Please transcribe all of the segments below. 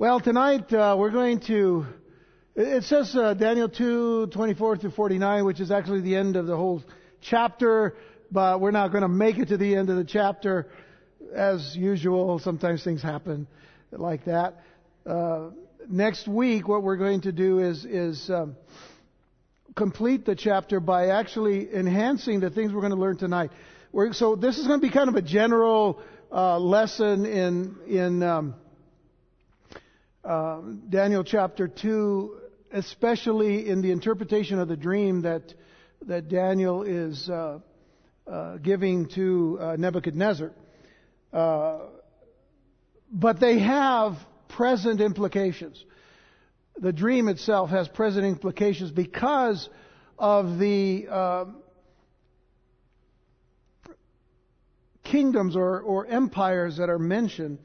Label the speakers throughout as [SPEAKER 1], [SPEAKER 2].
[SPEAKER 1] Well, tonight uh, we're going to. It says uh, Daniel 2, 24 through 49, which is actually the end of the whole chapter, but we're not going to make it to the end of the chapter. As usual, sometimes things happen like that. Uh, next week, what we're going to do is, is um, complete the chapter by actually enhancing the things we're going to learn tonight. We're, so this is going to be kind of a general uh, lesson in in um, uh, Daniel chapter two, especially in the interpretation of the dream that that Daniel is uh, uh giving to uh, Nebuchadnezzar. Uh, but they have present implications. The dream itself has present implications because of the um, kingdoms or, or empires that are mentioned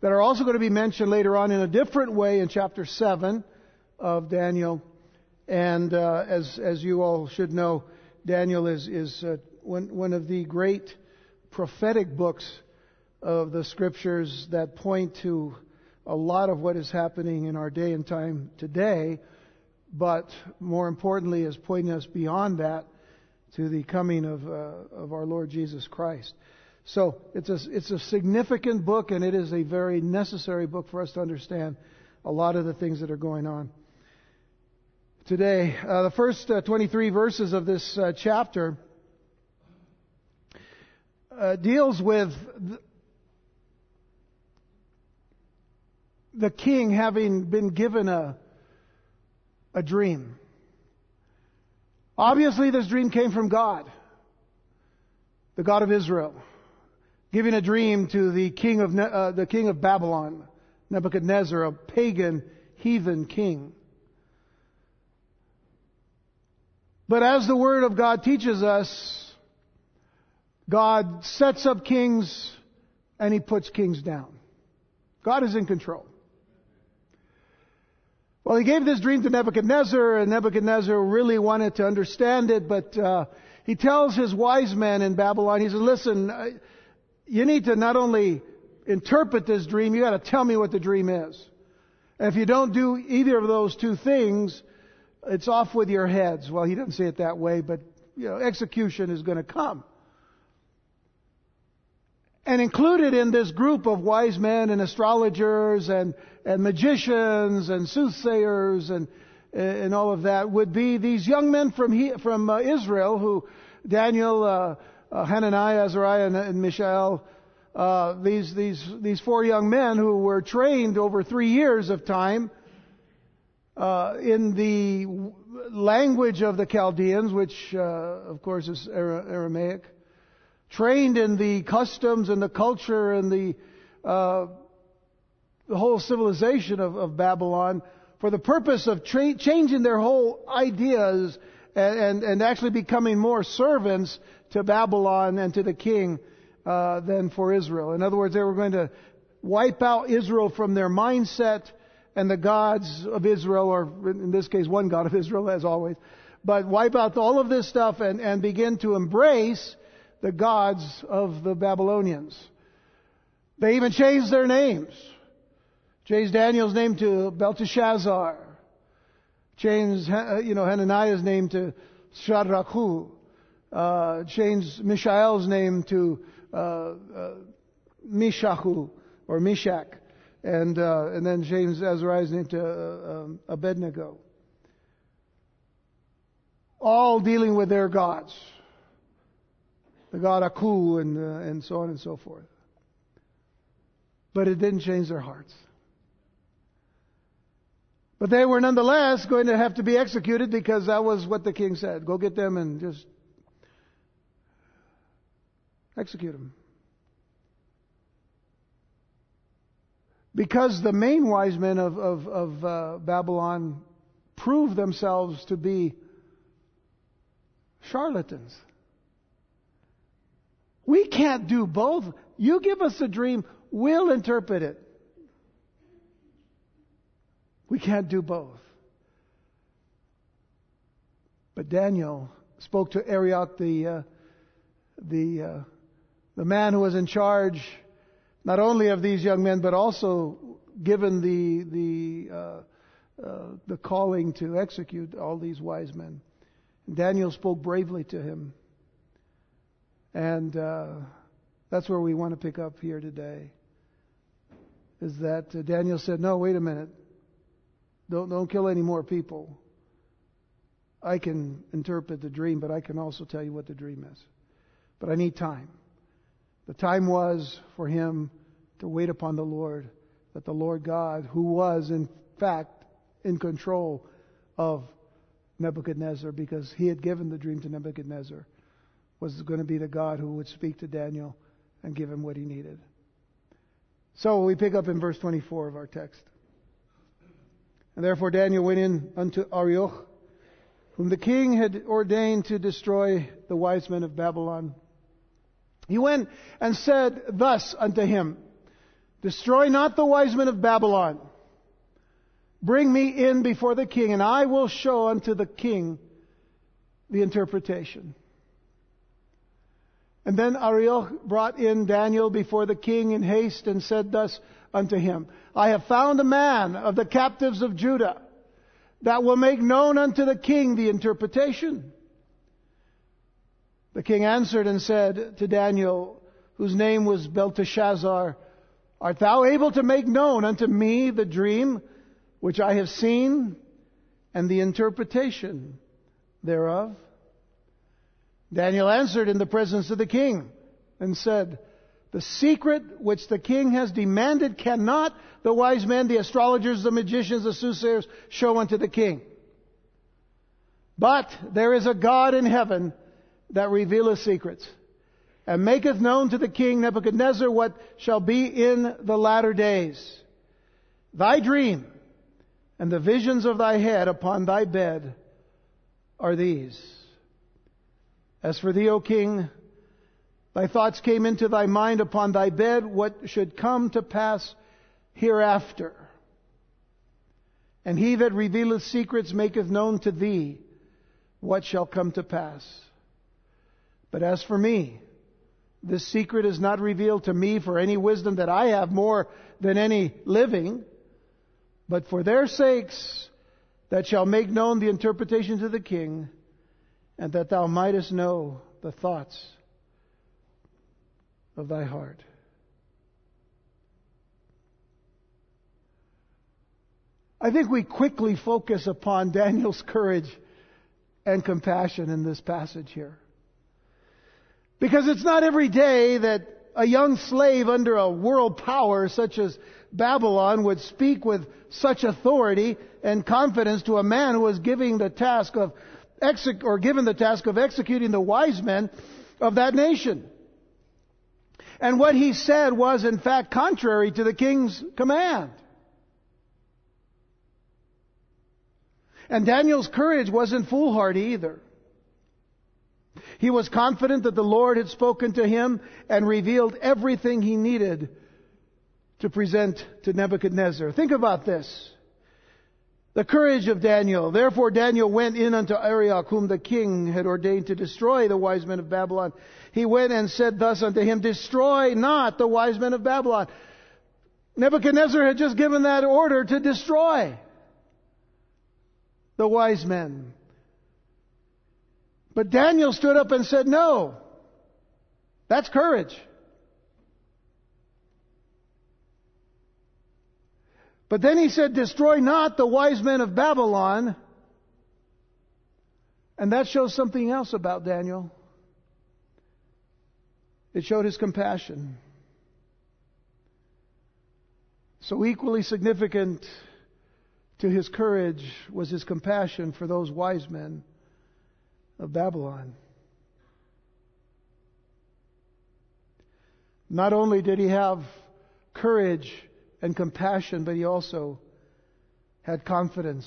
[SPEAKER 1] that are also going to be mentioned later on in a different way in chapter 7 of Daniel. And uh, as, as you all should know, Daniel is, is uh, one, one of the great prophetic books of the scriptures that point to a lot of what is happening in our day and time today, but more importantly is pointing us beyond that to the coming of, uh, of our Lord Jesus Christ. So it's a, it's a significant book, and it is a very necessary book for us to understand a lot of the things that are going on today. Uh, the first uh, 23 verses of this uh, chapter uh, deals with the, the king having been given a, a dream. Obviously, this dream came from God, the God of Israel giving a dream to the king of, uh, the king of Babylon, Nebuchadnezzar, a pagan, heathen king. But as the Word of God teaches us, God sets up kings and He puts kings down. God is in control. Well, He gave this dream to Nebuchadnezzar, and Nebuchadnezzar really wanted to understand it, but uh, he tells his wise men in Babylon, he says, listen, you need to not only interpret this dream, you got to tell me what the dream is. And if you don't do either of those two things, it's off with your heads. Well, he doesn't say it that way, but you know, execution is going to come. And included in this group of wise men and astrologers and, and magicians and soothsayers and, and all of that would be these young men from, he, from uh, Israel who Daniel, uh, uh, Hananiah, Azariah, and, and Mishael, uh, these, these, these four young men who were trained over three years of time uh, in the language of the Chaldeans, which uh, of course is Aramaic, trained in the customs and the culture and the, uh, the whole civilization of, of, Babylon for the purpose of tra- changing their whole ideas and, and, and actually becoming more servants to Babylon and to the king uh, than for Israel. In other words, they were going to wipe out Israel from their mindset and the gods of Israel, or in this case, one God of Israel, as always, but wipe out all of this stuff and, and begin to embrace the gods of the Babylonians. They even changed their names. Changed Daniel's name to Belteshazzar. Changed, you know, Hananiah's name to Shadrachu uh, changed Mishael's name to uh, uh, Mishahu or Meshach, and uh, and then changed Azariah's name to uh, um, Abednego. All dealing with their gods, the god Aku and uh, and so on and so forth. But it didn't change their hearts. But they were nonetheless going to have to be executed because that was what the king said. Go get them and just Execute them. Because the main wise men of, of, of uh, Babylon proved themselves to be charlatans. We can't do both. You give us a dream, we'll interpret it. We can't do both. But Daniel spoke to Arioch, the, uh, the uh, the man who was in charge not only of these young men, but also given the the uh, uh, the calling to execute all these wise men. Daniel spoke bravely to him, and uh, that's where we want to pick up here today. Is that uh, Daniel said, "No, wait a minute. Don't don't kill any more people. I can interpret the dream, but I can also tell you what the dream is. But I need time. The time was for him to wait upon the Lord, that the Lord God, who was in fact in control of Nebuchadnezzar, because he had given the dream to Nebuchadnezzar, was going to be the God who would speak to Daniel and give him what he needed. So we pick up in verse 24 of our text. And therefore Daniel went in unto Arioch, whom the king had ordained to destroy the wise men of Babylon. He went and said thus unto him, Destroy not the wise men of Babylon. Bring me in before the king, and I will show unto the king the interpretation. And then Arioch brought in Daniel before the king in haste and said thus unto him, I have found a man of the captives of Judah that will make known unto the king the interpretation. The king answered and said to Daniel, whose name was Belteshazzar, Art thou able to make known unto me the dream which I have seen and the interpretation thereof? Daniel answered in the presence of the king and said, The secret which the king has demanded cannot the wise men, the astrologers, the magicians, the soothsayers show unto the king. But there is a God in heaven that revealeth secrets and maketh known to the king Nebuchadnezzar what shall be in the latter days. Thy dream and the visions of thy head upon thy bed are these. As for thee, O king, thy thoughts came into thy mind upon thy bed what should come to pass hereafter. And he that revealeth secrets maketh known to thee what shall come to pass. But as for me, this secret is not revealed to me for any wisdom that I have more than any living, but for their sakes that shall make known the interpretation to the king, and that thou mightest know the thoughts of thy heart. I think we quickly focus upon Daniel's courage and compassion in this passage here. Because it's not every day that a young slave under a world power such as Babylon would speak with such authority and confidence to a man who was giving the task of exec- or given the task of executing the wise men of that nation. And what he said was in fact contrary to the king's command. And Daniel's courage wasn't foolhardy either. He was confident that the Lord had spoken to him and revealed everything he needed to present to Nebuchadnezzar. Think about this. The courage of Daniel. Therefore Daniel went in unto Arioch, whom the king had ordained to destroy the wise men of Babylon. He went and said thus unto him, Destroy not the wise men of Babylon. Nebuchadnezzar had just given that order to destroy the wise men. But Daniel stood up and said, No. That's courage. But then he said, Destroy not the wise men of Babylon. And that shows something else about Daniel. It showed his compassion. So, equally significant to his courage was his compassion for those wise men of Babylon. Not only did he have courage and compassion, but he also had confidence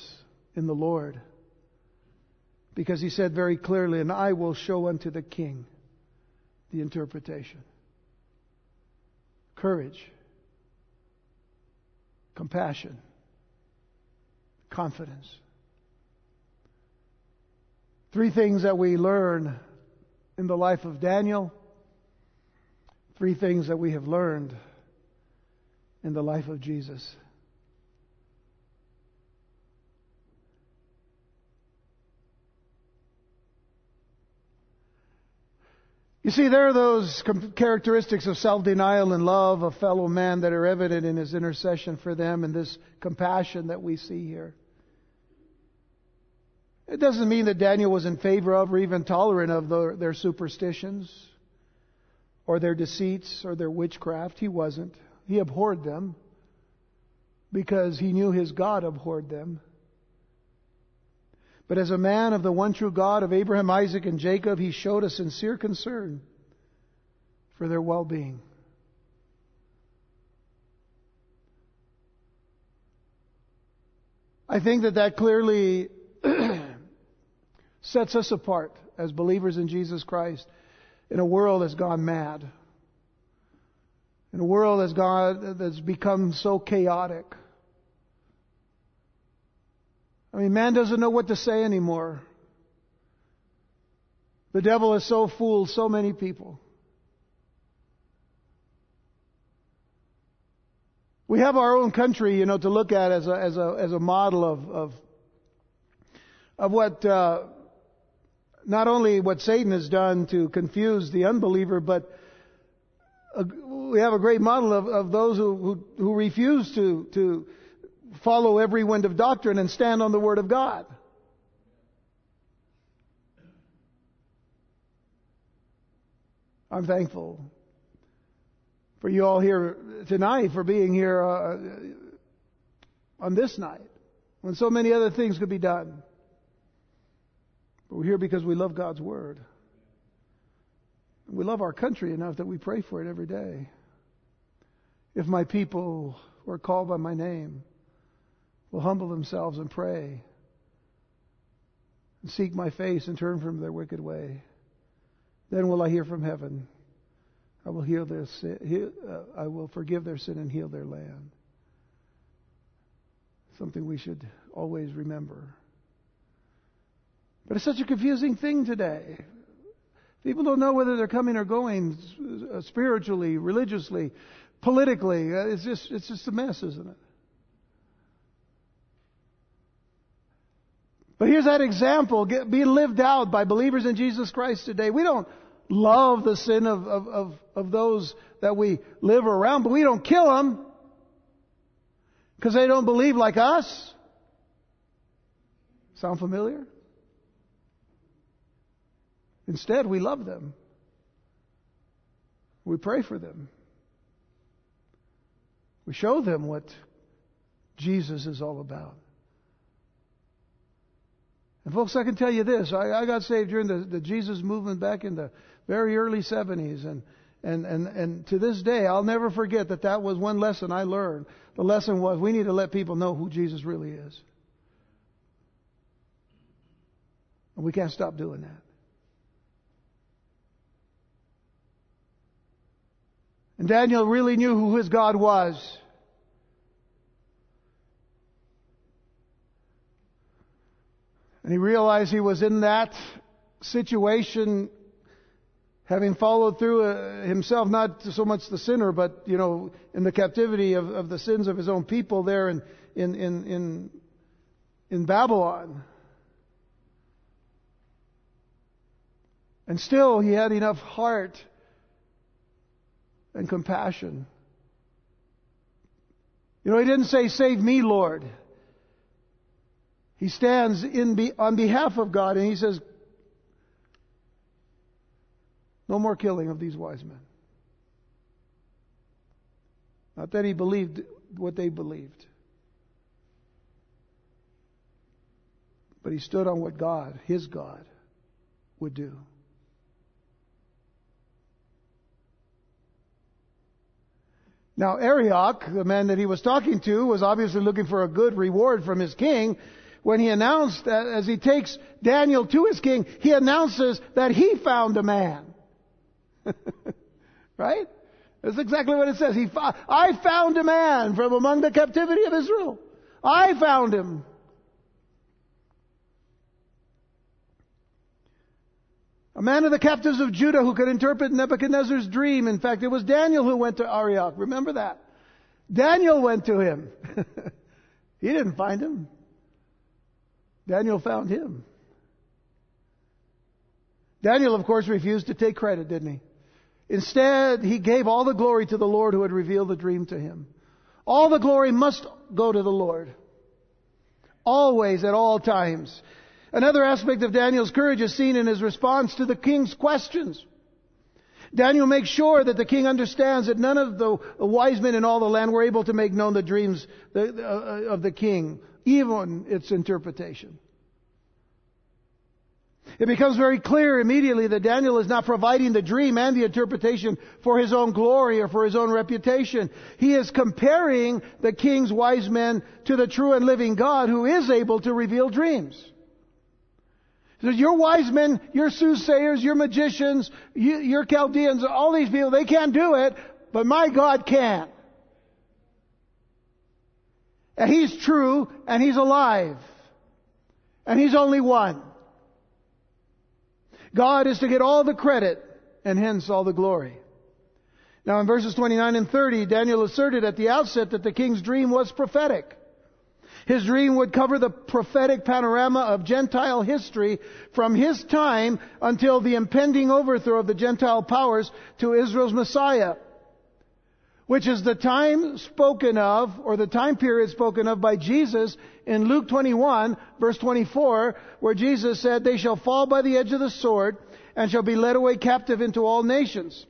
[SPEAKER 1] in the Lord. Because he said very clearly, And I will show unto the king the interpretation. Courage, compassion, confidence. Three things that we learn in the life of Daniel, three things that we have learned in the life of Jesus. You see, there are those characteristics of self denial and love of fellow man that are evident in his intercession for them and this compassion that we see here. It doesn't mean that Daniel was in favor of or even tolerant of the, their superstitions or their deceits or their witchcraft. He wasn't. He abhorred them because he knew his God abhorred them. But as a man of the one true God of Abraham, Isaac, and Jacob, he showed a sincere concern for their well being. I think that that clearly sets us apart as believers in Jesus Christ in a world that's gone mad, in a world that's gone that's become so chaotic. I mean, man doesn't know what to say anymore. The devil has so fooled so many people. We have our own country, you know, to look at as a as a as a model of of of what uh, not only what Satan has done to confuse the unbeliever, but a, we have a great model of, of those who, who who refuse to to follow every wind of doctrine and stand on the Word of God. I'm thankful for you all here tonight, for being here uh, on this night, when so many other things could be done. But we're here because we love God's Word. We love our country enough that we pray for it every day. If my people who are called by my name will humble themselves and pray and seek my face and turn from their wicked way, then will I hear from heaven. I will heal their sin, heal, uh, I will forgive their sin and heal their land. Something we should always remember. But it's such a confusing thing today. People don't know whether they're coming or going uh, spiritually, religiously, politically. Uh, it's just it's just a mess, isn't it? But here's that example get, being lived out by believers in Jesus Christ today. We don't love the sin of, of, of, of those that we live around, but we don't kill them because they don't believe like us. Sound familiar? Instead, we love them. We pray for them. We show them what Jesus is all about. And folks, I can tell you this. I, I got saved during the, the Jesus movement back in the very early 70s. And, and, and, and to this day, I'll never forget that that was one lesson I learned. The lesson was we need to let people know who Jesus really is. And we can't stop doing that. And Daniel really knew who his God was. And he realized he was in that situation having followed through uh, himself, not so much the sinner, but, you know, in the captivity of, of the sins of his own people there in, in, in, in, in Babylon. And still, he had enough heart and compassion. You know, he didn't say, Save me, Lord. He stands in be, on behalf of God and he says, No more killing of these wise men. Not that he believed what they believed, but he stood on what God, his God, would do. Now, Arioch, the man that he was talking to, was obviously looking for a good reward from his king, when he announced that as he takes Daniel to his king, he announces that he found a man. right? That's exactly what it says. He, I found a man from among the captivity of Israel. I found him. A man of the captives of Judah who could interpret Nebuchadnezzar's dream. In fact, it was Daniel who went to Arioch. Remember that? Daniel went to him. he didn't find him. Daniel found him. Daniel, of course, refused to take credit, didn't he? Instead, he gave all the glory to the Lord who had revealed the dream to him. All the glory must go to the Lord. Always, at all times. Another aspect of Daniel's courage is seen in his response to the king's questions. Daniel makes sure that the king understands that none of the wise men in all the land were able to make known the dreams uh, of the king, even its interpretation. It becomes very clear immediately that Daniel is not providing the dream and the interpretation for his own glory or for his own reputation. He is comparing the king's wise men to the true and living God who is able to reveal dreams. Your wise men, your soothsayers, your magicians, your Chaldeans, all these people, they can't do it, but my God can. And He's true, and He's alive. And He's only one. God is to get all the credit, and hence all the glory. Now in verses 29 and 30, Daniel asserted at the outset that the king's dream was prophetic. His dream would cover the prophetic panorama of Gentile history from his time until the impending overthrow of the Gentile powers to Israel's Messiah, which is the time spoken of, or the time period spoken of by Jesus in Luke 21, verse 24, where Jesus said, They shall fall by the edge of the sword and shall be led away captive into all nations.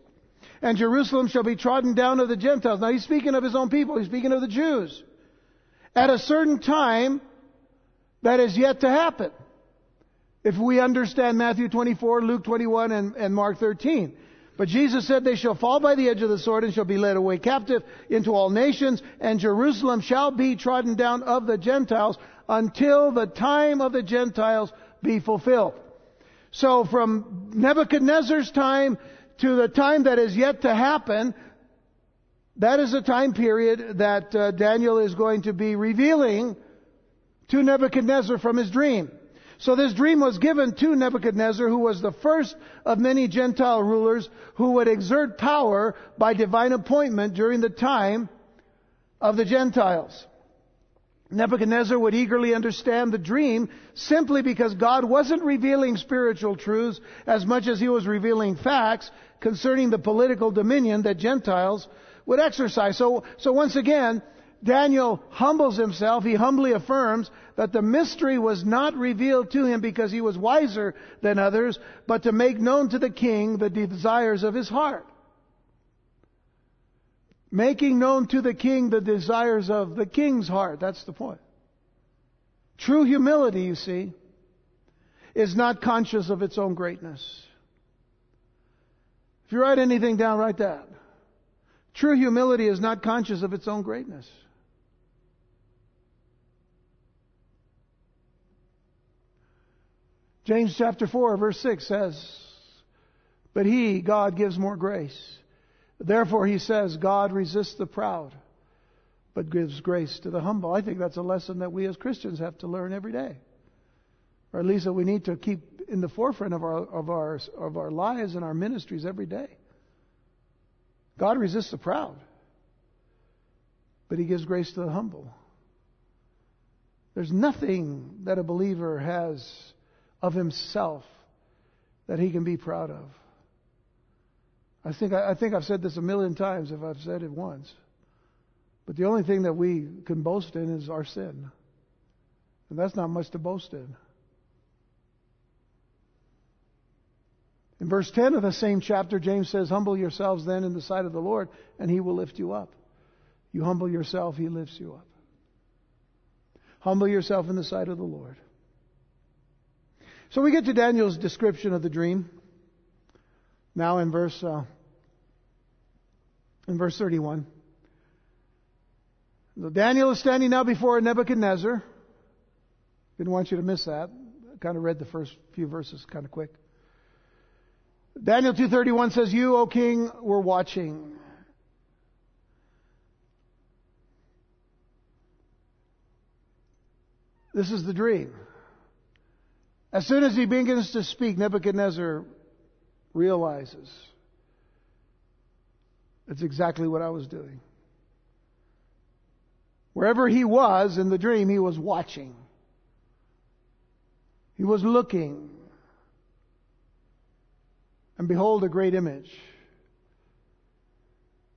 [SPEAKER 1] And Jerusalem shall be trodden down of the Gentiles. Now he's speaking of his own people. He's speaking of the Jews at a certain time that is yet to happen. If we understand Matthew 24, Luke 21, and, and Mark 13. But Jesus said, They shall fall by the edge of the sword and shall be led away captive into all nations, and Jerusalem shall be trodden down of the Gentiles until the time of the Gentiles be fulfilled. So from Nebuchadnezzar's time to the time that is yet to happen, that is a time period that uh, Daniel is going to be revealing to Nebuchadnezzar from his dream. So this dream was given to Nebuchadnezzar, who was the first of many Gentile rulers who would exert power by divine appointment during the time of the Gentiles. Nebuchadnezzar would eagerly understand the dream simply because God wasn't revealing spiritual truths as much as he was revealing facts concerning the political dominion that Gentiles would exercise. So, so once again, Daniel humbles himself. He humbly affirms that the mystery was not revealed to him because he was wiser than others, but to make known to the king the desires of his heart. Making known to the king the desires of the king's heart. That's the point. True humility, you see, is not conscious of its own greatness. If you write anything down, write that. True humility is not conscious of its own greatness. James chapter 4 verse 6 says, But he, God, gives more grace. Therefore he says, God resists the proud, but gives grace to the humble. I think that's a lesson that we as Christians have to learn every day. Or at least that we need to keep in the forefront of our, of our, of our lives and our ministries every day. God resists the proud, but He gives grace to the humble. There's nothing that a believer has of himself that he can be proud of. I think, I, think I've said this a million times if I've said it once. But the only thing that we can boast in is our sin. And that's not much to boast in. In verse 10 of the same chapter, James says, Humble yourselves then in the sight of the Lord, and he will lift you up. You humble yourself, he lifts you up. Humble yourself in the sight of the Lord. So we get to Daniel's description of the dream. Now in verse uh, in verse 31. So Daniel is standing now before Nebuchadnezzar. Didn't want you to miss that. I kind of read the first few verses kind of quick. Daniel 2:31 says, "You, O king, were watching." This is the dream. As soon as he begins to speak, Nebuchadnezzar realizes that's exactly what I was doing. Wherever he was in the dream, he was watching. He was looking. And behold, a great image.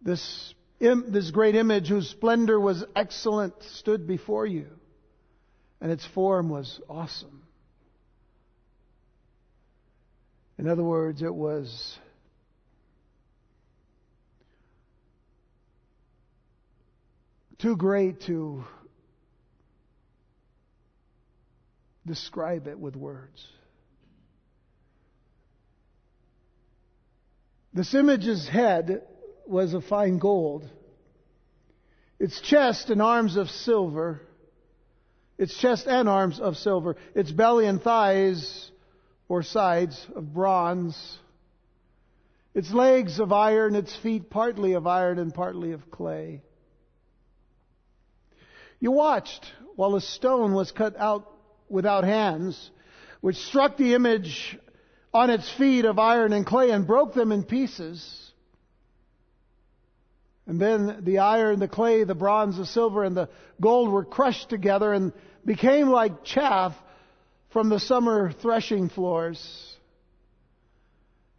[SPEAKER 1] This, Im- this great image, whose splendor was excellent, stood before you, and its form was awesome. In other words, it was too great to describe it with words. This image's head was of fine gold, its chest and arms of silver, its chest and arms of silver, its belly and thighs or sides of bronze, its legs of iron, its feet partly of iron and partly of clay. You watched while a stone was cut out without hands, which struck the image on its feet of iron and clay and broke them in pieces. And then the iron, the clay, the bronze, the silver, and the gold were crushed together and became like chaff from the summer threshing floors.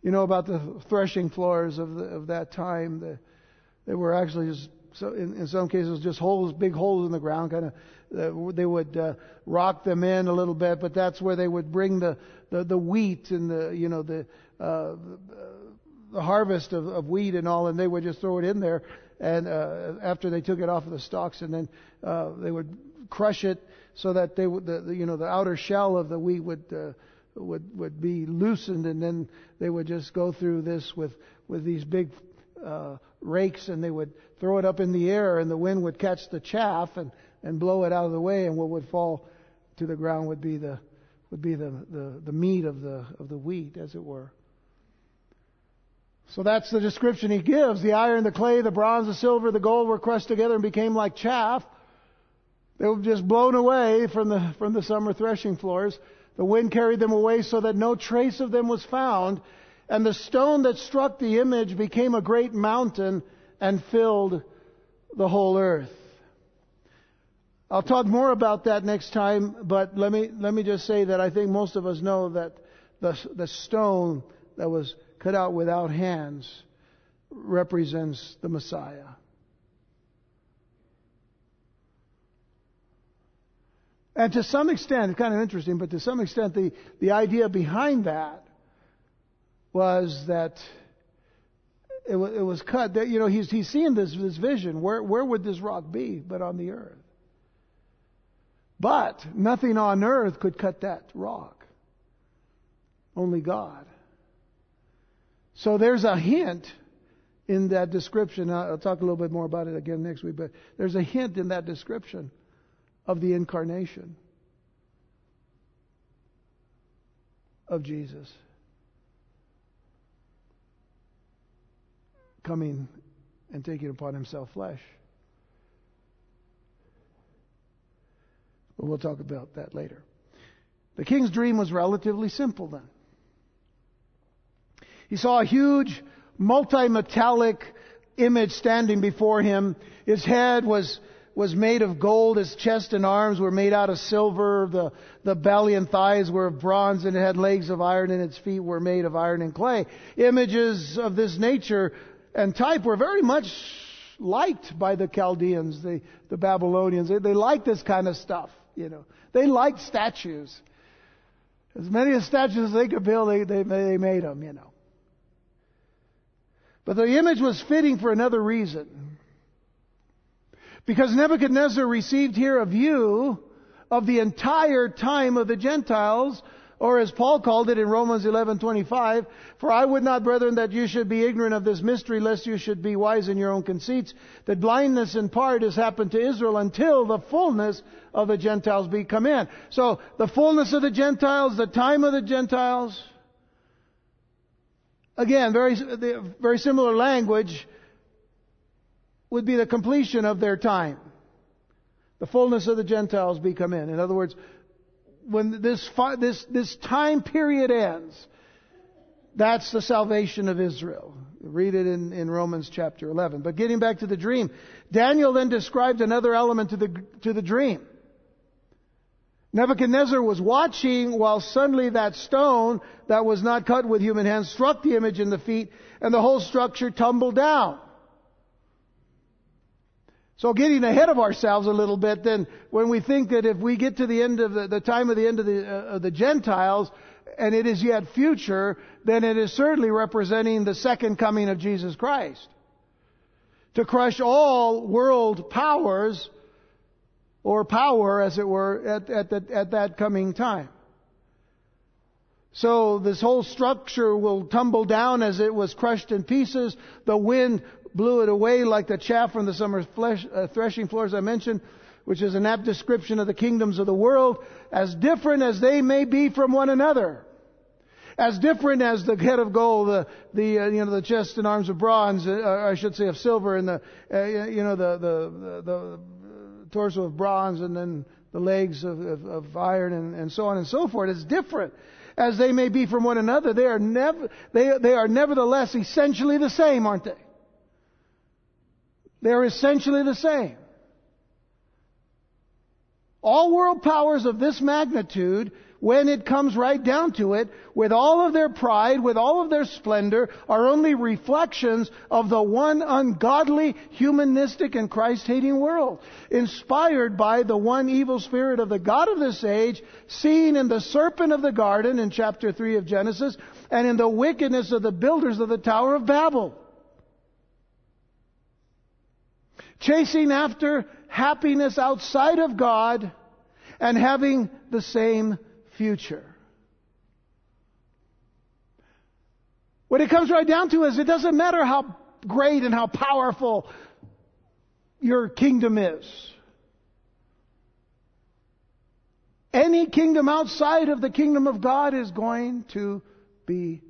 [SPEAKER 1] You know about the threshing floors of, the, of that time. The, they were actually just, so in, in some cases, just holes, big holes in the ground, kind of they would uh, rock them in a little bit, but that's where they would bring the the, the wheat and the you know the uh, the harvest of, of wheat and all, and they would just throw it in there, and uh, after they took it off of the stalks, and then uh, they would crush it so that they would the, the you know the outer shell of the wheat would. Uh, would would be loosened, and then they would just go through this with with these big uh, rakes, and they would throw it up in the air, and the wind would catch the chaff, and and blow it out of the way, and what would fall to the ground would be the would be the, the, the meat of the of the wheat, as it were. So that's the description he gives. The iron, the clay, the bronze, the silver, the gold were crushed together and became like chaff. They were just blown away from the from the summer threshing floors. The wind carried them away so that no trace of them was found. And the stone that struck the image became a great mountain and filled the whole earth. I'll talk more about that next time, but let me, let me just say that I think most of us know that the, the stone that was cut out without hands represents the Messiah. And to some extent, it's kind of interesting, but to some extent, the, the idea behind that was that it, it was cut. That, you know, he's, he's seeing this, this vision. Where, where would this rock be but on the earth? But nothing on earth could cut that rock. Only God. So there's a hint in that description. I'll talk a little bit more about it again next week, but there's a hint in that description of the incarnation of Jesus coming and taking upon himself flesh. But we'll talk about that later. The king's dream was relatively simple then. He saw a huge multi-metallic image standing before him. His head was, was made of gold. His chest and arms were made out of silver. The, the belly and thighs were of bronze and it had legs of iron and its feet were made of iron and clay. Images of this nature and type were very much liked by the Chaldeans, the, the Babylonians. They, they liked this kind of stuff. You know, they liked statues. As many statues as they could build, they, they, they made them, you know. But the image was fitting for another reason. Because Nebuchadnezzar received here a view of the entire time of the Gentiles or as Paul called it in Romans 11:25, for I would not, brethren, that you should be ignorant of this mystery, lest you should be wise in your own conceits, that blindness in part has happened to Israel until the fullness of the Gentiles be come in. So the fullness of the Gentiles, the time of the Gentiles, again, very, very similar language, would be the completion of their time. The fullness of the Gentiles be come in. In other words, when this, this, this time period ends, that's the salvation of Israel. Read it in, in Romans chapter 11. But getting back to the dream, Daniel then described another element to the, to the dream. Nebuchadnezzar was watching while suddenly that stone that was not cut with human hands struck the image in the feet and the whole structure tumbled down. So getting ahead of ourselves a little bit, then when we think that if we get to the end of the, the time of the end of the, uh, of the Gentiles, and it is yet future, then it is certainly representing the second coming of Jesus Christ. To crush all world powers, or power as it were, at, at, the, at that coming time. So this whole structure will tumble down as it was crushed in pieces. The wind blew it away like the chaff from the summer flesh, uh, threshing floors I mentioned, which is an apt description of the kingdoms of the world, as different as they may be from one another. As different as the head of gold, the, the uh, you know the chest and arms of bronze, uh, I should say of silver, and the uh, you know the, the the, the torso of bronze, and then the legs of, of, of iron, and, and so on and so forth. It's different as they may be from one another, they are, never, they, they are nevertheless essentially the same, aren't they? They're essentially the same. All world powers of this magnitude when it comes right down to it, with all of their pride, with all of their splendor, are only reflections of the one ungodly, humanistic, and Christ-hating world, inspired by the one evil spirit of the God of this age, seen in the serpent of the garden in chapter 3 of Genesis, and in the wickedness of the builders of the Tower of Babel. Chasing after happiness outside of God and having the same future. What it comes right down to is it doesn't matter how great and how powerful your kingdom is. Any kingdom outside of the kingdom of God is going to be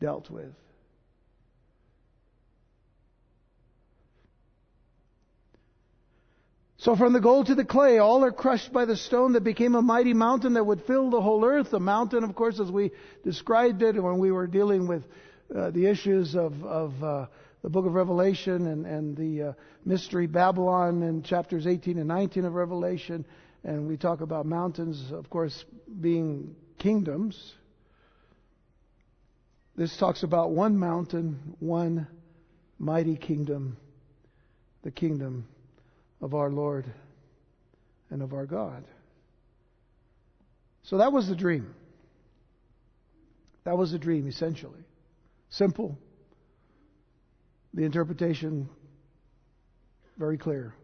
[SPEAKER 1] dealt with. So from the gold to the clay, all are crushed by the stone that became a mighty mountain that would fill the whole earth. The mountain, of course, as we described it when we were dealing with uh, the issues of, of uh, the book of Revelation and, and the uh, mystery Babylon in chapters 18 and 19 of Revelation. And we talk about mountains, of course, being kingdoms. This talks about one mountain, one mighty kingdom, the kingdom of our Lord and of our God. So that was the dream. That was the dream, essentially. Simple. The interpretation very clear.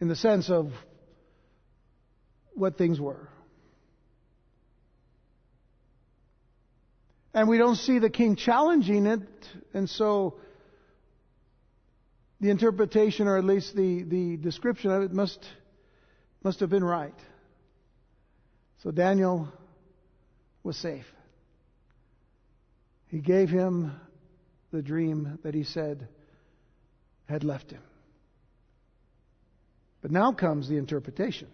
[SPEAKER 1] In the sense of what things were. And we don't see the king challenging it, and so the interpretation, or at least the, the description of it, must, must have been right. So Daniel was safe. He gave him the dream that he said had left him. But now comes the interpretation.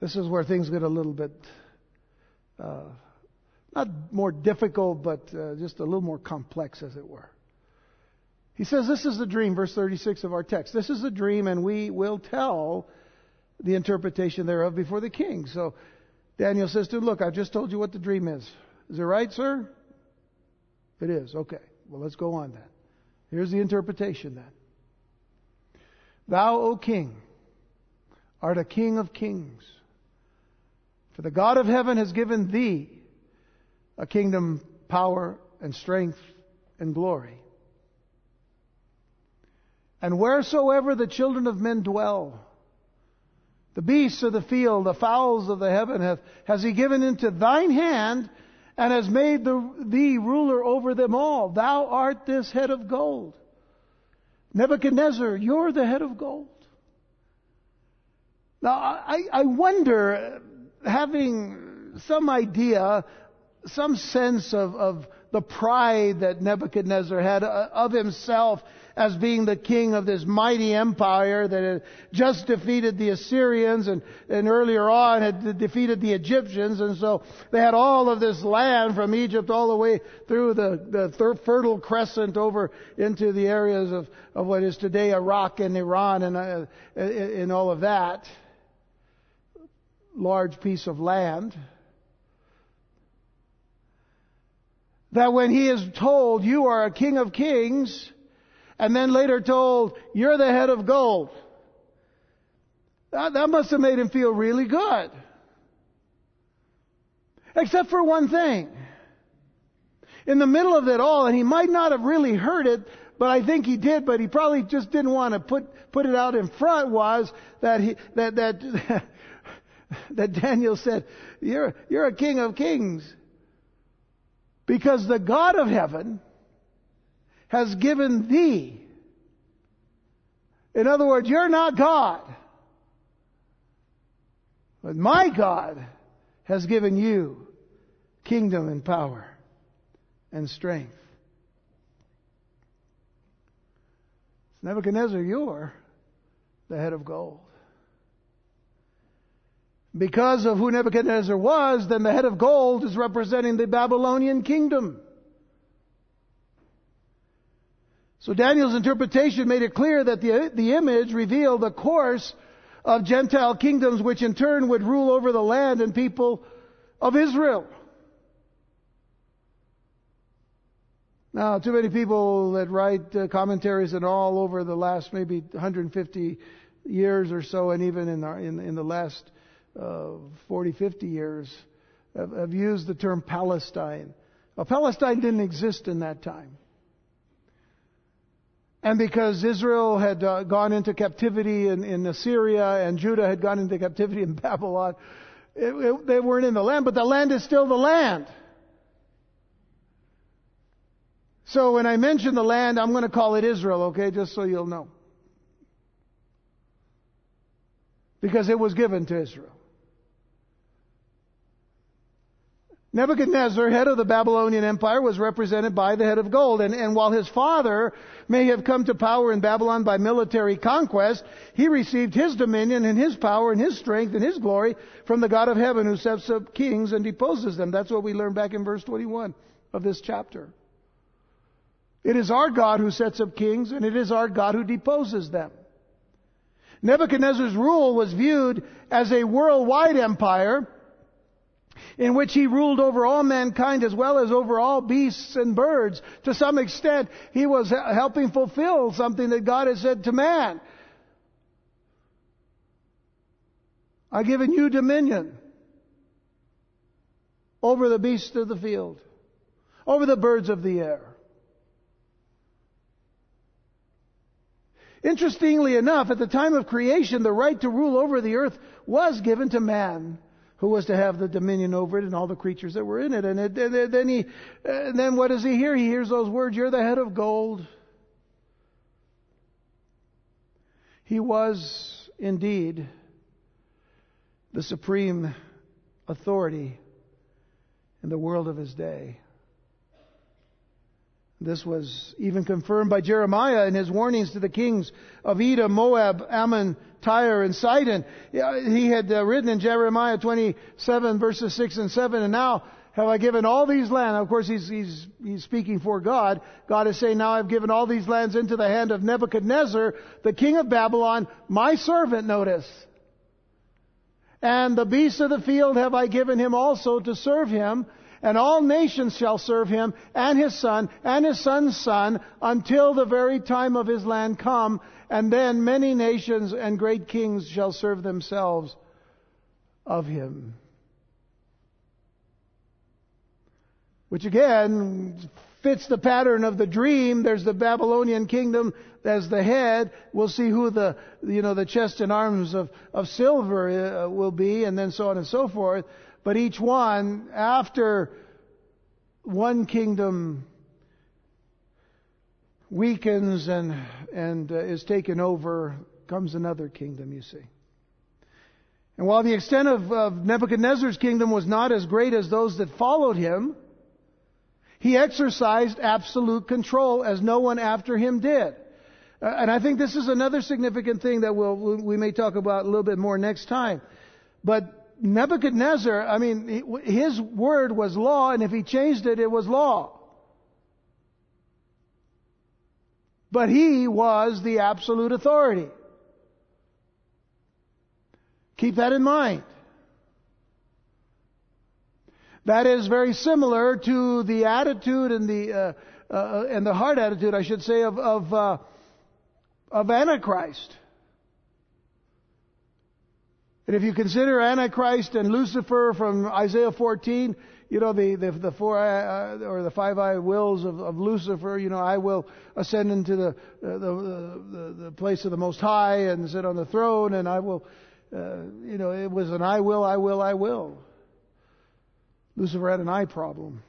[SPEAKER 1] This is where things get a little bit, uh, not more difficult, but uh, just a little more complex, as it were. He says this is the dream, verse 36 of our text. This is the dream, and we will tell the interpretation thereof before the king. So Daniel says to him, Look, I've just told you what the dream is. Is it right, sir? It is. Okay. Well, let's go on then. Here's the interpretation then. Thou, O king, art a king of kings. For the God of heaven has given thee a kingdom, power, and strength, and glory. And wheresoever the children of men dwell, the beasts of the field, the fowls of the heaven, hath, has he given into thine hand, and has made the, thee ruler over them all. Thou art this head of gold. Nebuchadnezzar, you're the head of gold. Now, I, I wonder, having some idea, some sense of, of the pride that Nebuchadnezzar had uh, of himself as being the king of this mighty empire that had just defeated the Assyrians and, and earlier on had defeated the Egyptians. And so they had all of this land from Egypt all the way through the, the Fertile Crescent over into the areas of, of what is today Iraq and Iran and, uh, and all of that. large piece of land. That when he is told, you are a king of kings, and then later told, you're the head of gold. That, that must have made him feel really good. Except for one thing. In the middle of it all, and he might not have really heard it, but I think he did, but he probably just didn't want to put, put it out in front was that he, that, that, that Daniel said, you're, you're a king of kings. Because the God of heaven has given thee. In other words, you're not God. But my God has given you kingdom and power and strength. Nebuchadnezzar, you're the head of gold. Because of who Nebuchadnezzar was, then the head of gold is representing the Babylonian kingdom. So Daniel's interpretation made it clear that the, the image revealed the course of Gentile kingdoms, which in turn would rule over the land and people of Israel. Now, too many people that write uh, commentaries and all over the last maybe 150 years or so, and even in, our, in, in the last uh, 40, 50 years, have, have used the term Palestine. Well, Palestine didn't exist in that time. And because Israel had uh, gone into captivity in, in Assyria and Judah had gone into captivity in Babylon, it, it, they weren't in the land, but the land is still the land. So when I mention the land, I'm going to call it Israel, okay, just so you'll know. Because it was given to Israel. Nebuchadnezzar, head of the Babylonian Empire, was represented by the head of gold. And, and, while his father may have come to power in Babylon by military conquest, he received his dominion and his power and his strength and his glory from the God of heaven who sets up kings and deposes them. That's what we learn back in verse 21 of this chapter. It is our God who sets up kings and it is our God who deposes them. Nebuchadnezzar's rule was viewed as a worldwide empire in which he ruled over all mankind as well as over all beasts and birds. To some extent, he was helping fulfill something that God has said to man. I've given you dominion over the beasts of the field, over the birds of the air. Interestingly enough, at the time of creation, the right to rule over the earth was given to man who was to have the dominion over it and all the creatures that were in it. And, it, and then he, and then what does he hear? He hears those words, "You're the head of gold." He was indeed the supreme authority in the world of his day. This was even confirmed by Jeremiah in his warnings to the kings of Edom, Moab, Ammon, Tyre, and Sidon. He had uh, written in Jeremiah 27 verses 6 and 7, and now have I given all these lands. Of course, he's, he's, he's speaking for God. God is saying, now I've given all these lands into the hand of Nebuchadnezzar, the king of Babylon, my servant, notice. And the beasts of the field have I given him also to serve him and all nations shall serve him, and his son, and his son's son, until the very time of his land come, and then many nations and great kings shall serve themselves of him. Which again fits the pattern of the dream. There's the Babylonian kingdom as the head. We'll see who the, you know, the chest and arms of, of silver uh, will be, and then so on and so forth. But each one, after one kingdom weakens and, and uh, is taken over, comes another kingdom, you see. And while the extent of, of Nebuchadnezzar's kingdom was not as great as those that followed him, he exercised absolute control as no one after him did. Uh, and I think this is another significant thing that we'll, we may talk about a little bit more next time. But Nebuchadnezzar, I mean, his word was law, and if he changed it, it was law. But he was the absolute authority. Keep that in mind. That is very similar to the attitude and the uh, uh, and the heart attitude, I should say, of of, uh, of Antichrist. And if you consider Antichrist and Lucifer from Isaiah 14, you know the the, the four uh, or the five eye wills of, of Lucifer. You know, I will ascend into the, the the, the place of the Most High and sit on the throne, and I will. Uh, you know, it was an I will, I will, I will. Lucifer had an eye problem.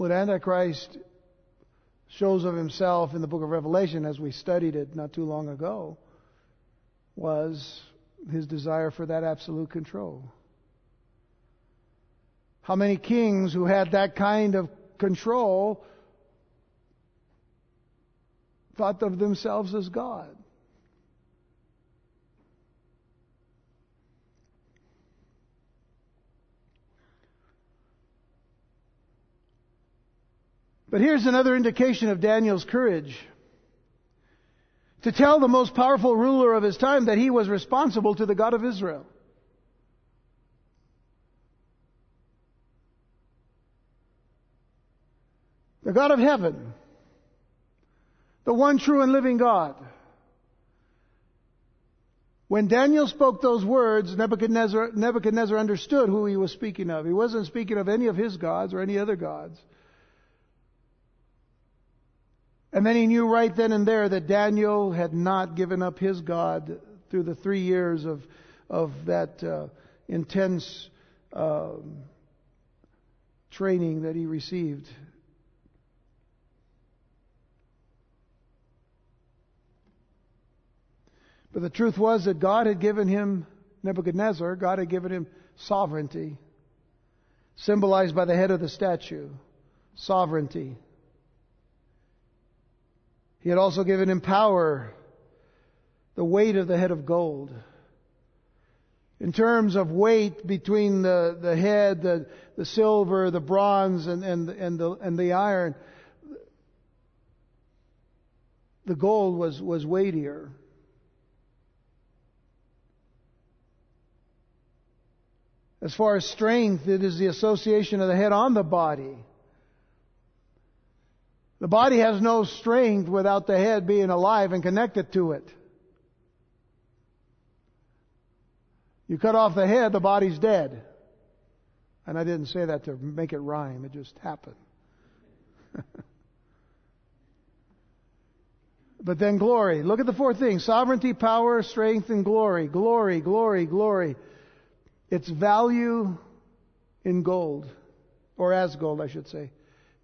[SPEAKER 1] What Antichrist shows of himself in the book of Revelation, as we studied it not too long ago, was his desire for that absolute control. How many kings who had that kind of control thought of themselves as God. But here's another indication of Daniel's courage. To tell the most powerful ruler of his time that he was responsible to the God of Israel. The God of heaven the one true and living God. When Daniel spoke those words, Nebuchadnezzar, Nebuchadnezzar understood who he was speaking of. He wasn't speaking of any of his gods or any other gods. And then he knew right then and there that Daniel had not given up his God through the three years of, of that uh, intense uh, training that he received But the truth was that God had given him, Nebuchadnezzar, God had given him sovereignty, symbolized by the head of the statue. Sovereignty. He had also given him power, the weight of the head of gold. In terms of weight between the, the head, the, the silver, the bronze, and, and, and, the, and the iron, the gold was, was weightier. As far as strength, it is the association of the head on the body. The body has no strength without the head being alive and connected to it. You cut off the head, the body's dead. And I didn't say that to make it rhyme, it just happened. but then glory. Look at the four things sovereignty, power, strength, and glory. Glory, glory, glory. Its value in gold, or as gold, I should say.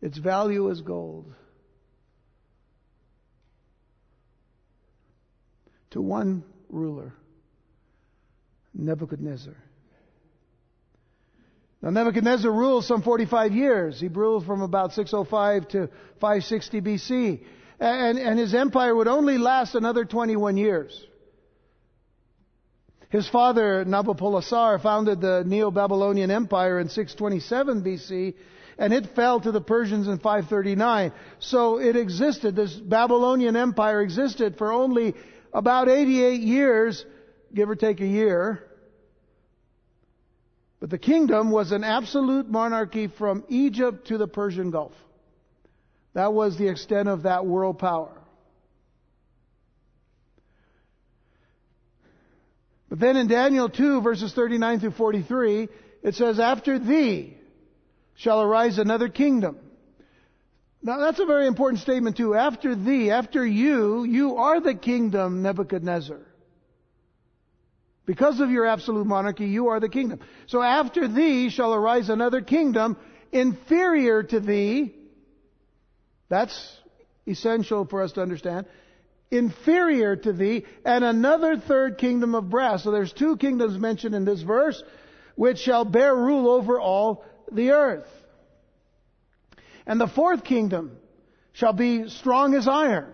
[SPEAKER 1] Its value is gold. To one ruler, Nebuchadnezzar. Now, Nebuchadnezzar ruled some 45 years. He ruled from about 605 to 560 BC. And, and his empire would only last another 21 years. His father, Nabopolassar, founded the Neo-Babylonian Empire in 627 BC, and it fell to the Persians in 539. So it existed, this Babylonian Empire existed for only about 88 years, give or take a year. But the kingdom was an absolute monarchy from Egypt to the Persian Gulf. That was the extent of that world power. But then in Daniel 2, verses 39 through 43, it says, After thee shall arise another kingdom. Now that's a very important statement too. After thee, after you, you are the kingdom, Nebuchadnezzar. Because of your absolute monarchy, you are the kingdom. So after thee shall arise another kingdom inferior to thee. That's essential for us to understand inferior to thee, and another third kingdom of brass. So there's two kingdoms mentioned in this verse, which shall bear rule over all the earth. And the fourth kingdom shall be strong as iron.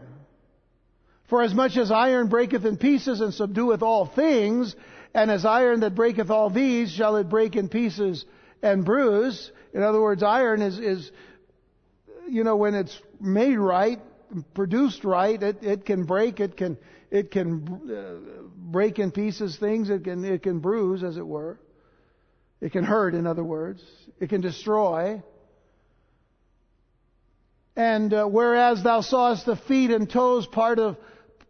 [SPEAKER 1] For as much as iron breaketh in pieces and subdueth all things, and as iron that breaketh all these shall it break in pieces and bruise. In other words, iron is, is you know, when it's made right, produced right, it, it can break, it can, it can uh, break in pieces things, it can, it can bruise, as it were. It can hurt, in other words. It can destroy. And uh, whereas thou sawest the feet and toes part of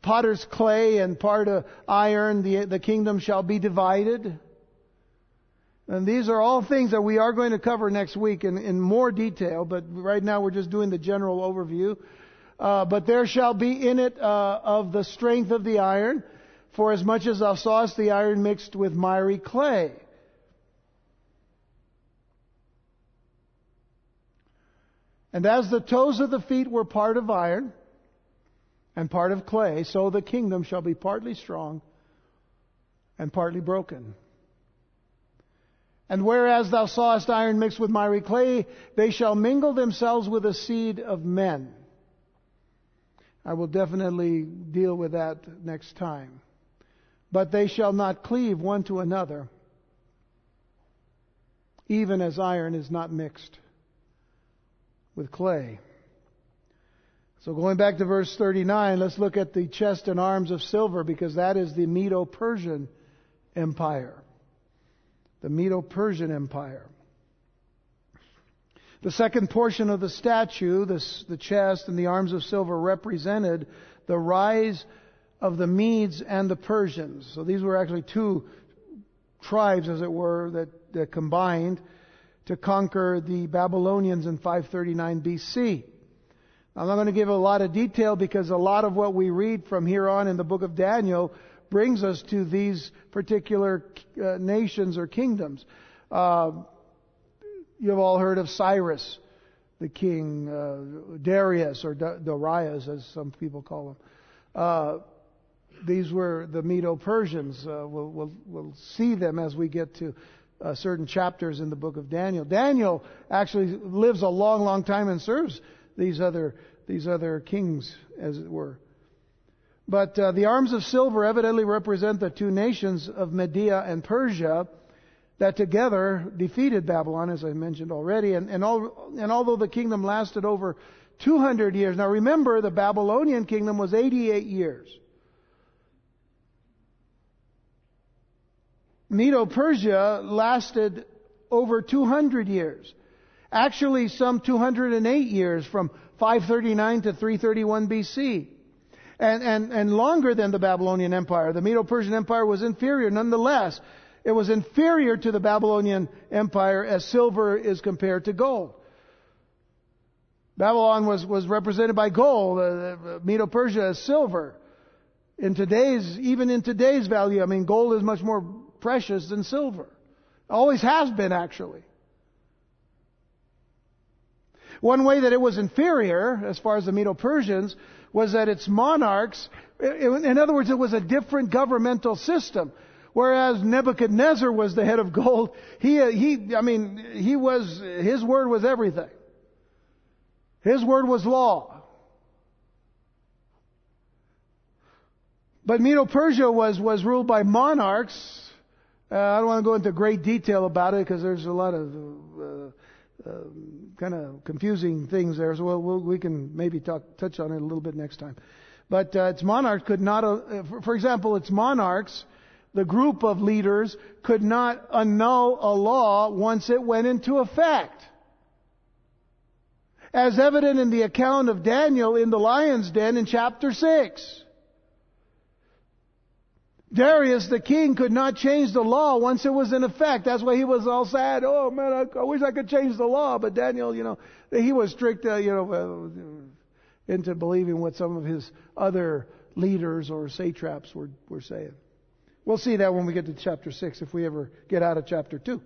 [SPEAKER 1] potter's clay and part of iron, the, the kingdom shall be divided. And these are all things that we are going to cover next week in, in more detail, but right now we're just doing the general overview. Uh, but there shall be in it uh, of the strength of the iron, for as much as thou sawest the iron mixed with miry clay. And as the toes of the feet were part of iron and part of clay, so the kingdom shall be partly strong and partly broken. And whereas thou sawest iron mixed with miry clay, they shall mingle themselves with the seed of men. I will definitely deal with that next time. But they shall not cleave one to another, even as iron is not mixed with clay. So going back to verse 39, let's look at the chest and arms of silver because that is the Medo-Persian Empire. The Medo-Persian Empire. The second portion of the statue, this, the chest and the arms of silver, represented the rise of the Medes and the Persians. So these were actually two tribes, as it were, that, that combined to conquer the Babylonians in 539 BC. I'm not going to give a lot of detail because a lot of what we read from here on in the book of Daniel brings us to these particular uh, nations or kingdoms. Uh, you've all heard of Cyrus, the king, uh, Darius, or Darius, as some people call him. Uh, these were the Medo Persians. Uh, we'll, we'll, we'll see them as we get to uh, certain chapters in the book of Daniel. Daniel actually lives a long, long time and serves these other these other kings, as it were. But uh, the arms of silver evidently represent the two nations of Media and Persia that together defeated Babylon, as I mentioned already. And, and, all, and although the kingdom lasted over 200 years, now remember the Babylonian kingdom was 88 years. Medo Persia lasted over 200 years. Actually, some 208 years from 539 to 331 BC. And, and, and longer than the Babylonian Empire. The Medo Persian Empire was inferior nonetheless. It was inferior to the Babylonian Empire as silver is compared to gold. Babylon was, was represented by gold, uh, Medo Persia is silver. In today's, even in today's value, I mean, gold is much more precious than silver. Always has been, actually. One way that it was inferior, as far as the Medo Persians, was that its monarchs, in other words, it was a different governmental system. Whereas Nebuchadnezzar was the head of gold, he, he, I mean, he was, his word was everything. His word was law. But Medo Persia was, was ruled by monarchs uh, I don't want to go into great detail about it because there's a lot of uh, uh, kind of confusing things there. So we'll, we'll, we can maybe talk, touch on it a little bit next time. But uh, its monarchs could not, uh, for, for example, its monarchs, the group of leaders, could not annul a law once it went into effect. As evident in the account of Daniel in the lion's den in chapter 6. Darius the king could not change the law once it was in effect. That's why he was all sad. Oh man, I, I wish I could change the law. But Daniel, you know, he was strict, uh, you know, uh, into believing what some of his other leaders or satraps were, were saying. We'll see that when we get to chapter 6 if we ever get out of chapter 2.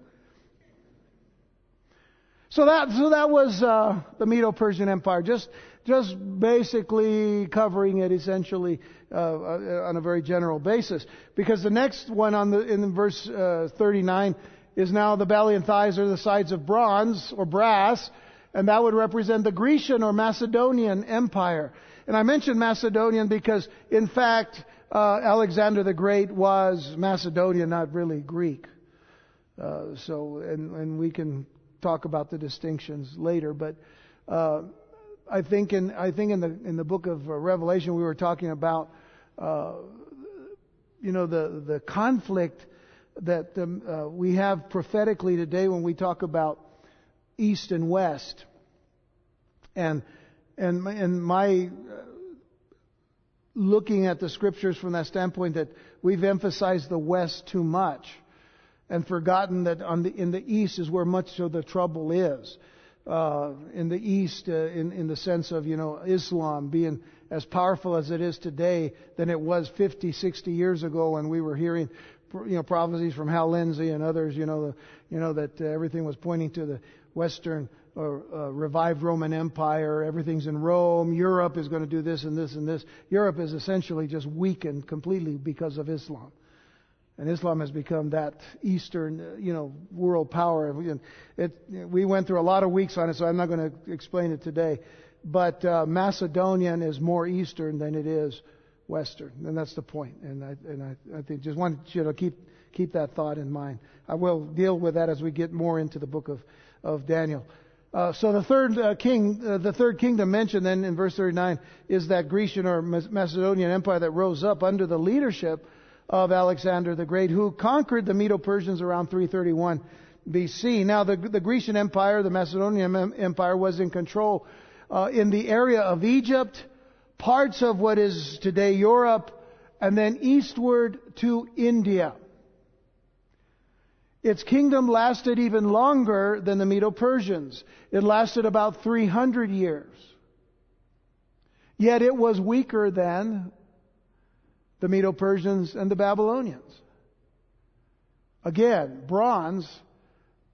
[SPEAKER 1] So that, so that was uh, the Medo-Persian Empire. Just just basically covering it essentially uh, uh, on a very general basis. Because the next one on the, in verse uh, 39 is now the belly and thighs are the sides of bronze or brass, and that would represent the Grecian or Macedonian Empire. And I mentioned Macedonian because, in fact, uh, Alexander the Great was Macedonian, not really Greek. Uh, so, and, and we can talk about the distinctions later, but uh, I think in I think in the in the book of Revelation we were talking about uh, you know the the conflict that um, uh, we have prophetically today when we talk about east and west, and and and my uh, looking at the scriptures from that standpoint that we've emphasized the west too much and forgotten that on the, in the east is where much of the trouble is. Uh, in the east, uh, in, in the sense of you know Islam being as powerful as it is today than it was 50, 60 years ago when we were hearing you know prophecies from Hal Lindsey and others. You know, the, you know that uh, everything was pointing to the Western or uh, revived Roman Empire. Everything's in Rome. Europe is going to do this and this and this. Europe is essentially just weakened completely because of Islam. And Islam has become that Eastern, uh, you know, world power. It, we went through a lot of weeks on it, so I'm not going to explain it today. But uh, Macedonian is more Eastern than it is Western, and that's the point. And I, and I, I think just want you to keep keep that thought in mind. I will deal with that as we get more into the book of of Daniel. Uh, so the third uh, king, uh, the third kingdom mentioned then in verse 39 is that Grecian or Macedonian empire that rose up under the leadership of Alexander the Great, who conquered the Medo-Persians around 331 BC. Now the, the Grecian empire, the Macedonian empire, was in control uh, in the area of Egypt, parts of what is today Europe, and then eastward to India. Its kingdom lasted even longer than the Medo Persians. It lasted about 300 years. Yet it was weaker than the Medo Persians and the Babylonians. Again, bronze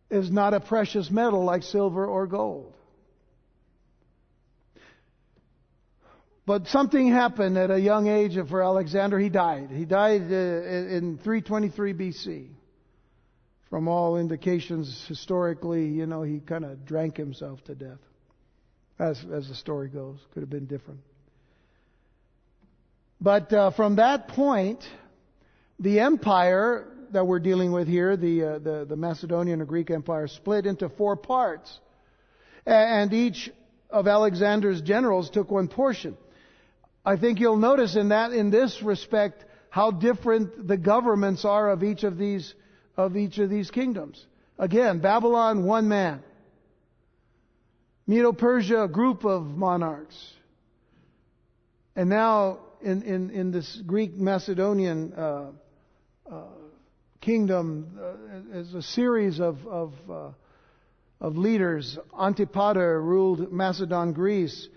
[SPEAKER 1] is not a precious metal like silver or gold. But something happened at a young age for Alexander. He died. He died uh, in 323 BC from all indications historically, you know, he kind of drank himself to death. As, as the story goes, could have been different. But uh, from that point, the empire that we're dealing with here, the, uh, the, the Macedonian or Greek empire, split into four parts. And each of Alexander's generals took one portion. I think you'll notice in that, in this respect, how different the governments are of each of these of each of these kingdoms. Again, Babylon, one man. Medo Persia, a group of monarchs. And now, in, in, in this Greek Macedonian uh, uh, kingdom, uh, is a series of, of, uh, of leaders. Antipater ruled Macedon, Greece.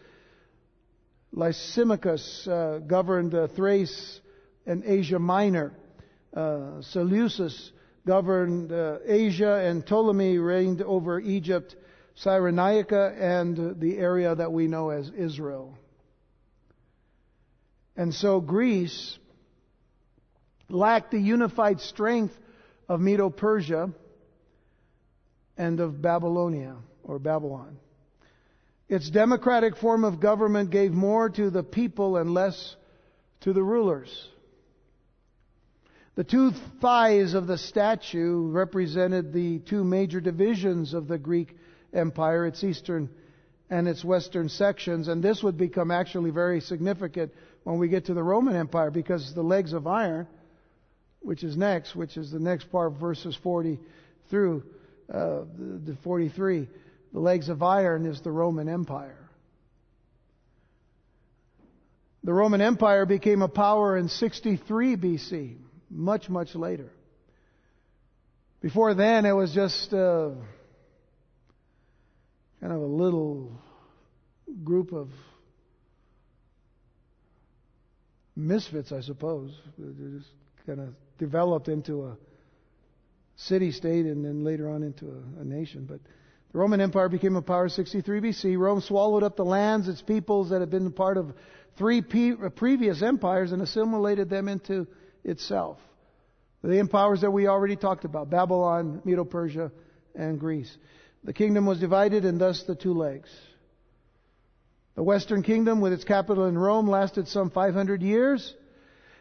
[SPEAKER 1] Lysimachus uh, governed uh, Thrace and Asia Minor. Seleucus governed Asia, and Ptolemy reigned over Egypt, Cyrenaica, and the area that we know as Israel. And so Greece lacked the unified strength of Medo Persia and of Babylonia or Babylon. Its democratic form of government gave more to the people and less to the rulers. The two thighs of the statue represented the two major divisions of the Greek Empire, its eastern and its western sections, and this would become actually very significant when we get to the Roman Empire because the legs of iron, which is next, which is the next part of verses 40 through uh, the 43, the legs of iron is the Roman Empire. The Roman Empire became a power in 63 BC much, much later. Before then, it was just uh, kind of a little group of misfits, I suppose. They just kind of developed into a city state and then later on into a, a nation. But the Roman Empire became a power 63 BC. Rome swallowed up the lands, its peoples that had been part of three uh, previous empires and assimilated them into itself. The empires that we already talked about Babylon, Medo Persia, and Greece. The kingdom was divided, and thus the two legs. The Western kingdom, with its capital in Rome, lasted some 500 years,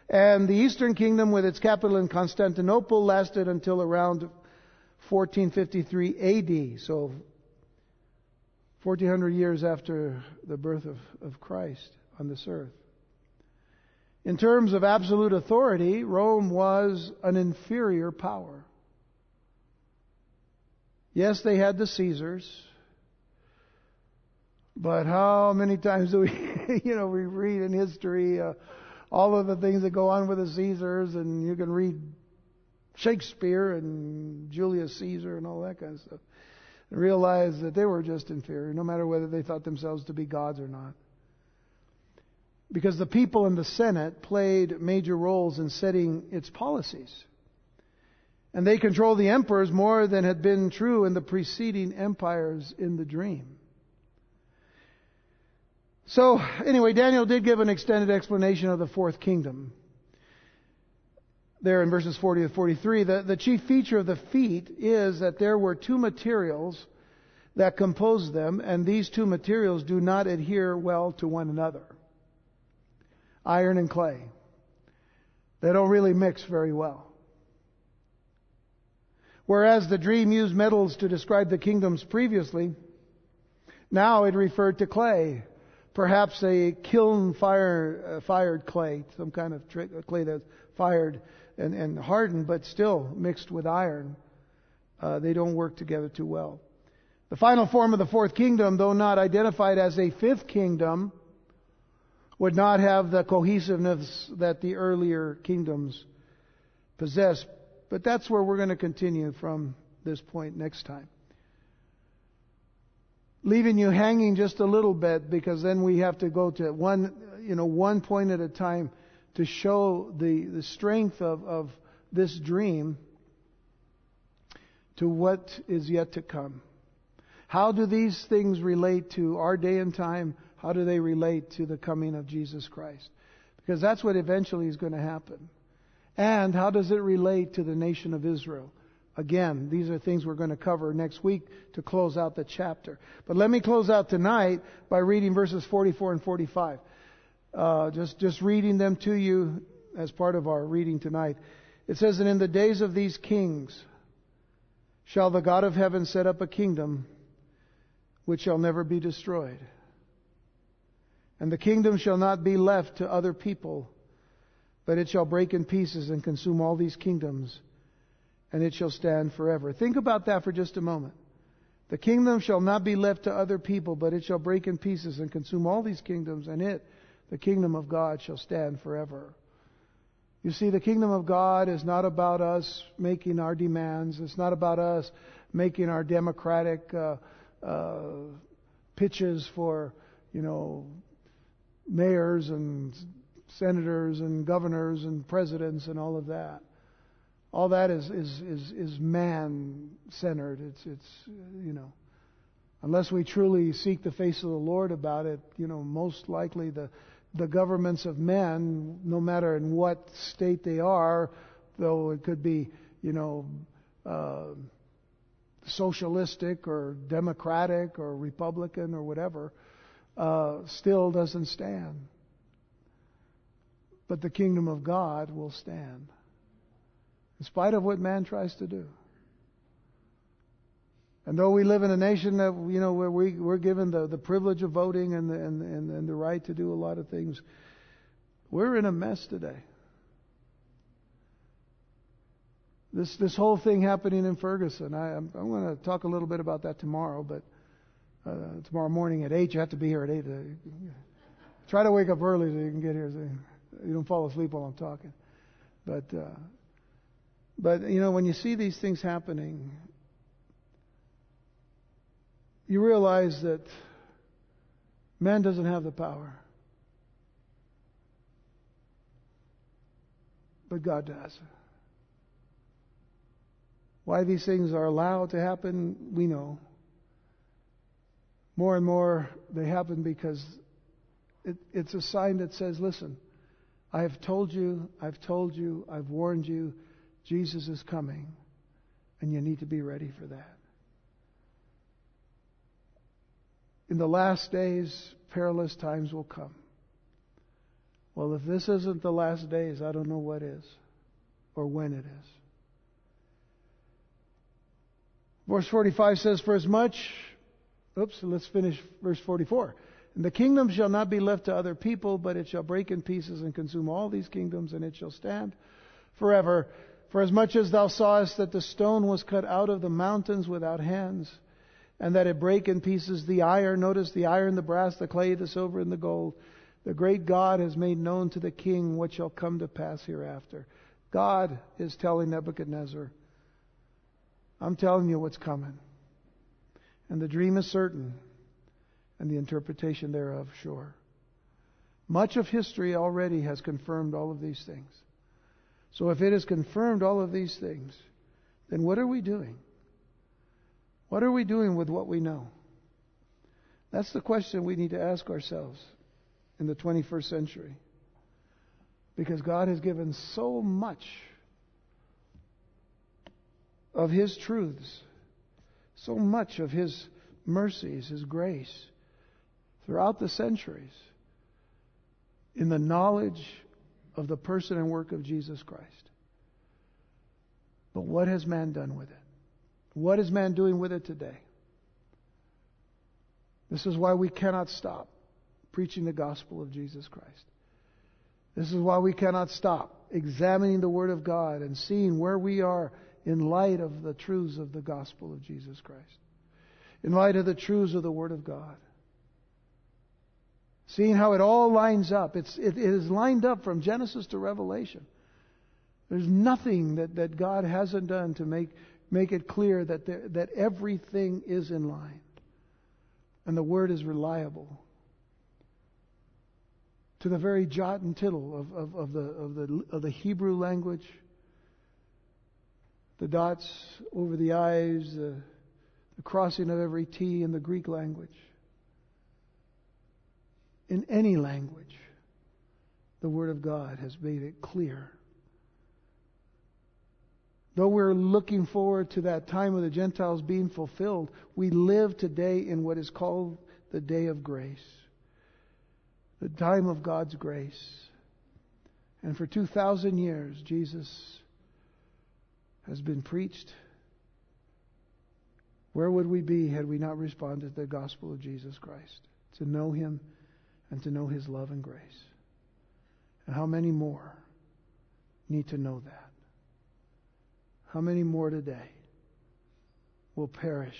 [SPEAKER 1] and the Eastern kingdom, with its capital in Constantinople, lasted until around 1453 AD. So 1400 years after the birth of, of Christ on this earth. In terms of absolute authority, Rome was an inferior power. Yes, they had the Caesars. But how many times do we, you know, we read in history uh, all of the things that go on with the Caesars, and you can read Shakespeare and Julius Caesar and all that kind of stuff, and realize that they were just inferior, no matter whether they thought themselves to be gods or not. Because the people in the Senate played major roles in setting its policies. And they controlled the emperors more than had been true in the preceding empires in the dream. So, anyway, Daniel did give an extended explanation of the fourth kingdom. There in verses 40 to 43, the, the chief feature of the feet is that there were two materials that compose them, and these two materials do not adhere well to one another iron and clay. They don't really mix very well. Whereas the dream used metals to describe the kingdoms previously, now it referred to clay perhaps a kiln fire, uh, fired clay, some kind of tri- uh, clay that's fired and, and, hardened, but still mixed with iron. Uh, they don't work together too well. The final form of the fourth kingdom, though not identified as a fifth kingdom, would not have the cohesiveness that the earlier kingdoms possessed. But that's where we're going to continue from this point next time leaving you hanging just a little bit because then we have to go to one, you know, one point at a time to show the, the strength of, of this dream to what is yet to come. How do these things relate to our day and time? How do they relate to the coming of Jesus Christ? Because that's what eventually is going to happen. And how does it relate to the nation of Israel? Again, these are things we're going to cover next week to close out the chapter. But let me close out tonight by reading verses 44 and 45. Uh, just, just reading them to you as part of our reading tonight. It says, And in the days of these kings shall the God of heaven set up a kingdom which shall never be destroyed. And the kingdom shall not be left to other people, but it shall break in pieces and consume all these kingdoms and it shall stand forever. Think about that for just a moment. The kingdom shall not be left to other people, but it shall break in pieces and consume all these kingdoms, and it, the kingdom of God, shall stand forever. You see, the kingdom of God is not about us making our demands. It's not about us making our democratic uh, uh, pitches for, you know, mayors and senators and governors and presidents and all of that all that is is is, is man centered. It's it's you know, unless we truly seek the face of the Lord about it, you know, most likely the the governments of men, no matter in what state they are, though it could be you know. Uh, socialistic or democratic or republican or whatever, uh, still doesn't stand. But the kingdom of God will stand in spite of what man tries to do. And though we live in a nation that you know where we we're given the, the privilege of voting and the, and, and, and the right to do a lot of things, we're in a mess today. This this whole thing happening in Ferguson, I, I'm, I'm going to talk a little bit about that tomorrow, but uh, tomorrow morning at eight, you have to be here at eight. Uh, try to wake up early so you can get here, so you don't fall asleep while I'm talking. But uh, but, you know, when you see these things happening, you realize that man doesn't have the power. But God does. Why these things are allowed to happen, we know. More and more, they happen because it, it's a sign that says, listen, I have told you, I've told you, I've warned you, Jesus is coming, and you need to be ready for that. In the last days, perilous times will come. Well, if this isn't the last days, I don't know what is or when it is. Verse 45 says, For as much Oops, let's finish verse 44. And the kingdom shall not be left to other people, but it shall break in pieces and consume all these kingdoms, and it shall stand forever. For as much as thou sawest that the stone was cut out of the mountains without hands, and that it break in pieces the iron, notice the iron, the brass, the clay, the silver, and the gold, the great God has made known to the king what shall come to pass hereafter. God is telling Nebuchadnezzar, I'm telling you what's coming. And the dream is certain, and the interpretation thereof sure. Much of history already has confirmed all of these things. So if it has confirmed all of these things, then what are we doing? What are we doing with what we know? That's the question we need to ask ourselves in the 21st century. Because God has given so much of His truths, so much of His mercies, His grace throughout the centuries in the knowledge of the person and work of Jesus Christ. But what has man done with it? What is man doing with it today? This is why we cannot stop preaching the gospel of Jesus Christ. This is why we cannot stop examining the Word of God and seeing where we are in light of the truths of the gospel of Jesus Christ, in light of the truths of the Word of God. Seeing how it all lines up. It's, it, it is lined up from Genesis to Revelation. There's nothing that, that God hasn't done to make, make it clear that, there, that everything is in line. And the Word is reliable to the very jot and tittle of, of, of, the, of, the, of the Hebrew language, the dots over the I's, the, the crossing of every T in the Greek language. In any language, the Word of God has made it clear. Though we're looking forward to that time of the Gentiles being fulfilled, we live today in what is called the day of grace the time of God's grace. And for 2,000 years, Jesus has been preached. Where would we be had we not responded to the gospel of Jesus Christ? To know Him and to know His love and grace. And how many more need to know that? How many more today will perish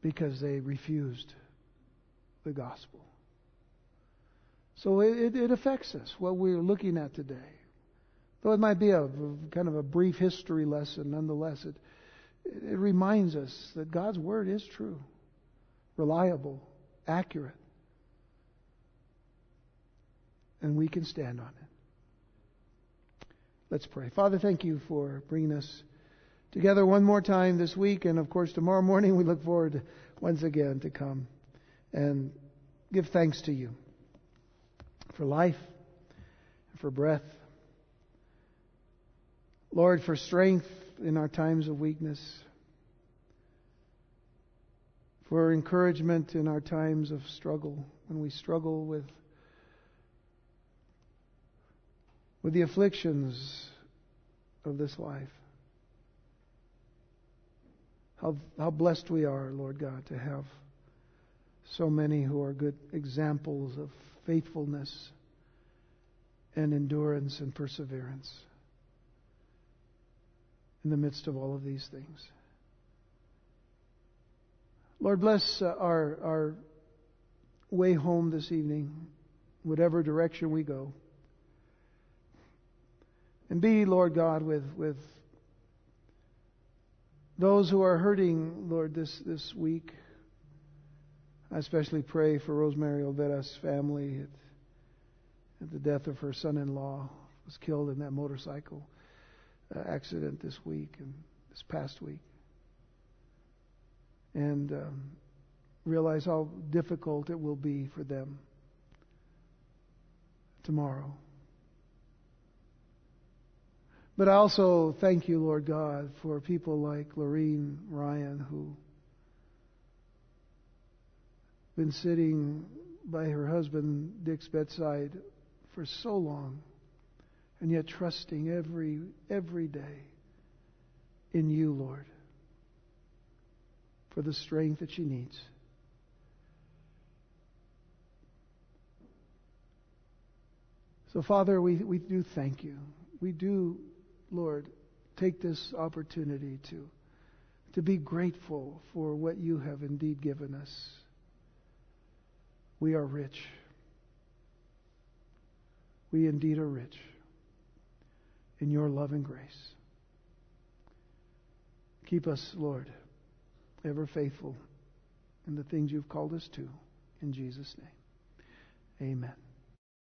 [SPEAKER 1] because they refused the gospel. So it, it, affects us, what we're looking at today. Though it might be a, kind of a brief history lesson, nonetheless, it, it reminds us that God's Word is true, reliable, accurate, and we can stand on it. Let's pray. Father, thank you for bringing us together one more time this week, and of course, tomorrow morning we look forward once again to come and give thanks to you for life, for breath. Lord, for strength in our times of weakness, for encouragement in our times of struggle, when we struggle with, with the afflictions of this life. How, how blessed we are, Lord God, to have so many who are good examples of faithfulness and endurance and perseverance in the midst of all of these things. Lord, bless uh, our, our way home this evening, whatever direction we go. And be, Lord God, with, with those who are hurting, Lord, this, this week. I especially pray for Rosemary Olvera's family at, at the death of her son-in-law was killed in that motorcycle uh, accident this week and this past week. And um, realize how difficult it will be for them tomorrow. But I also thank you, Lord God, for people like Lorene Ryan who been sitting by her husband Dick's bedside for so long, and yet trusting every every day in you, Lord, for the strength that she needs. So, Father, we, we do thank you. We do, Lord, take this opportunity to, to be grateful for what you have indeed given us. We are rich. We indeed are rich in your love and grace. Keep us, Lord, ever faithful in the things you've called us to. In Jesus' name, amen.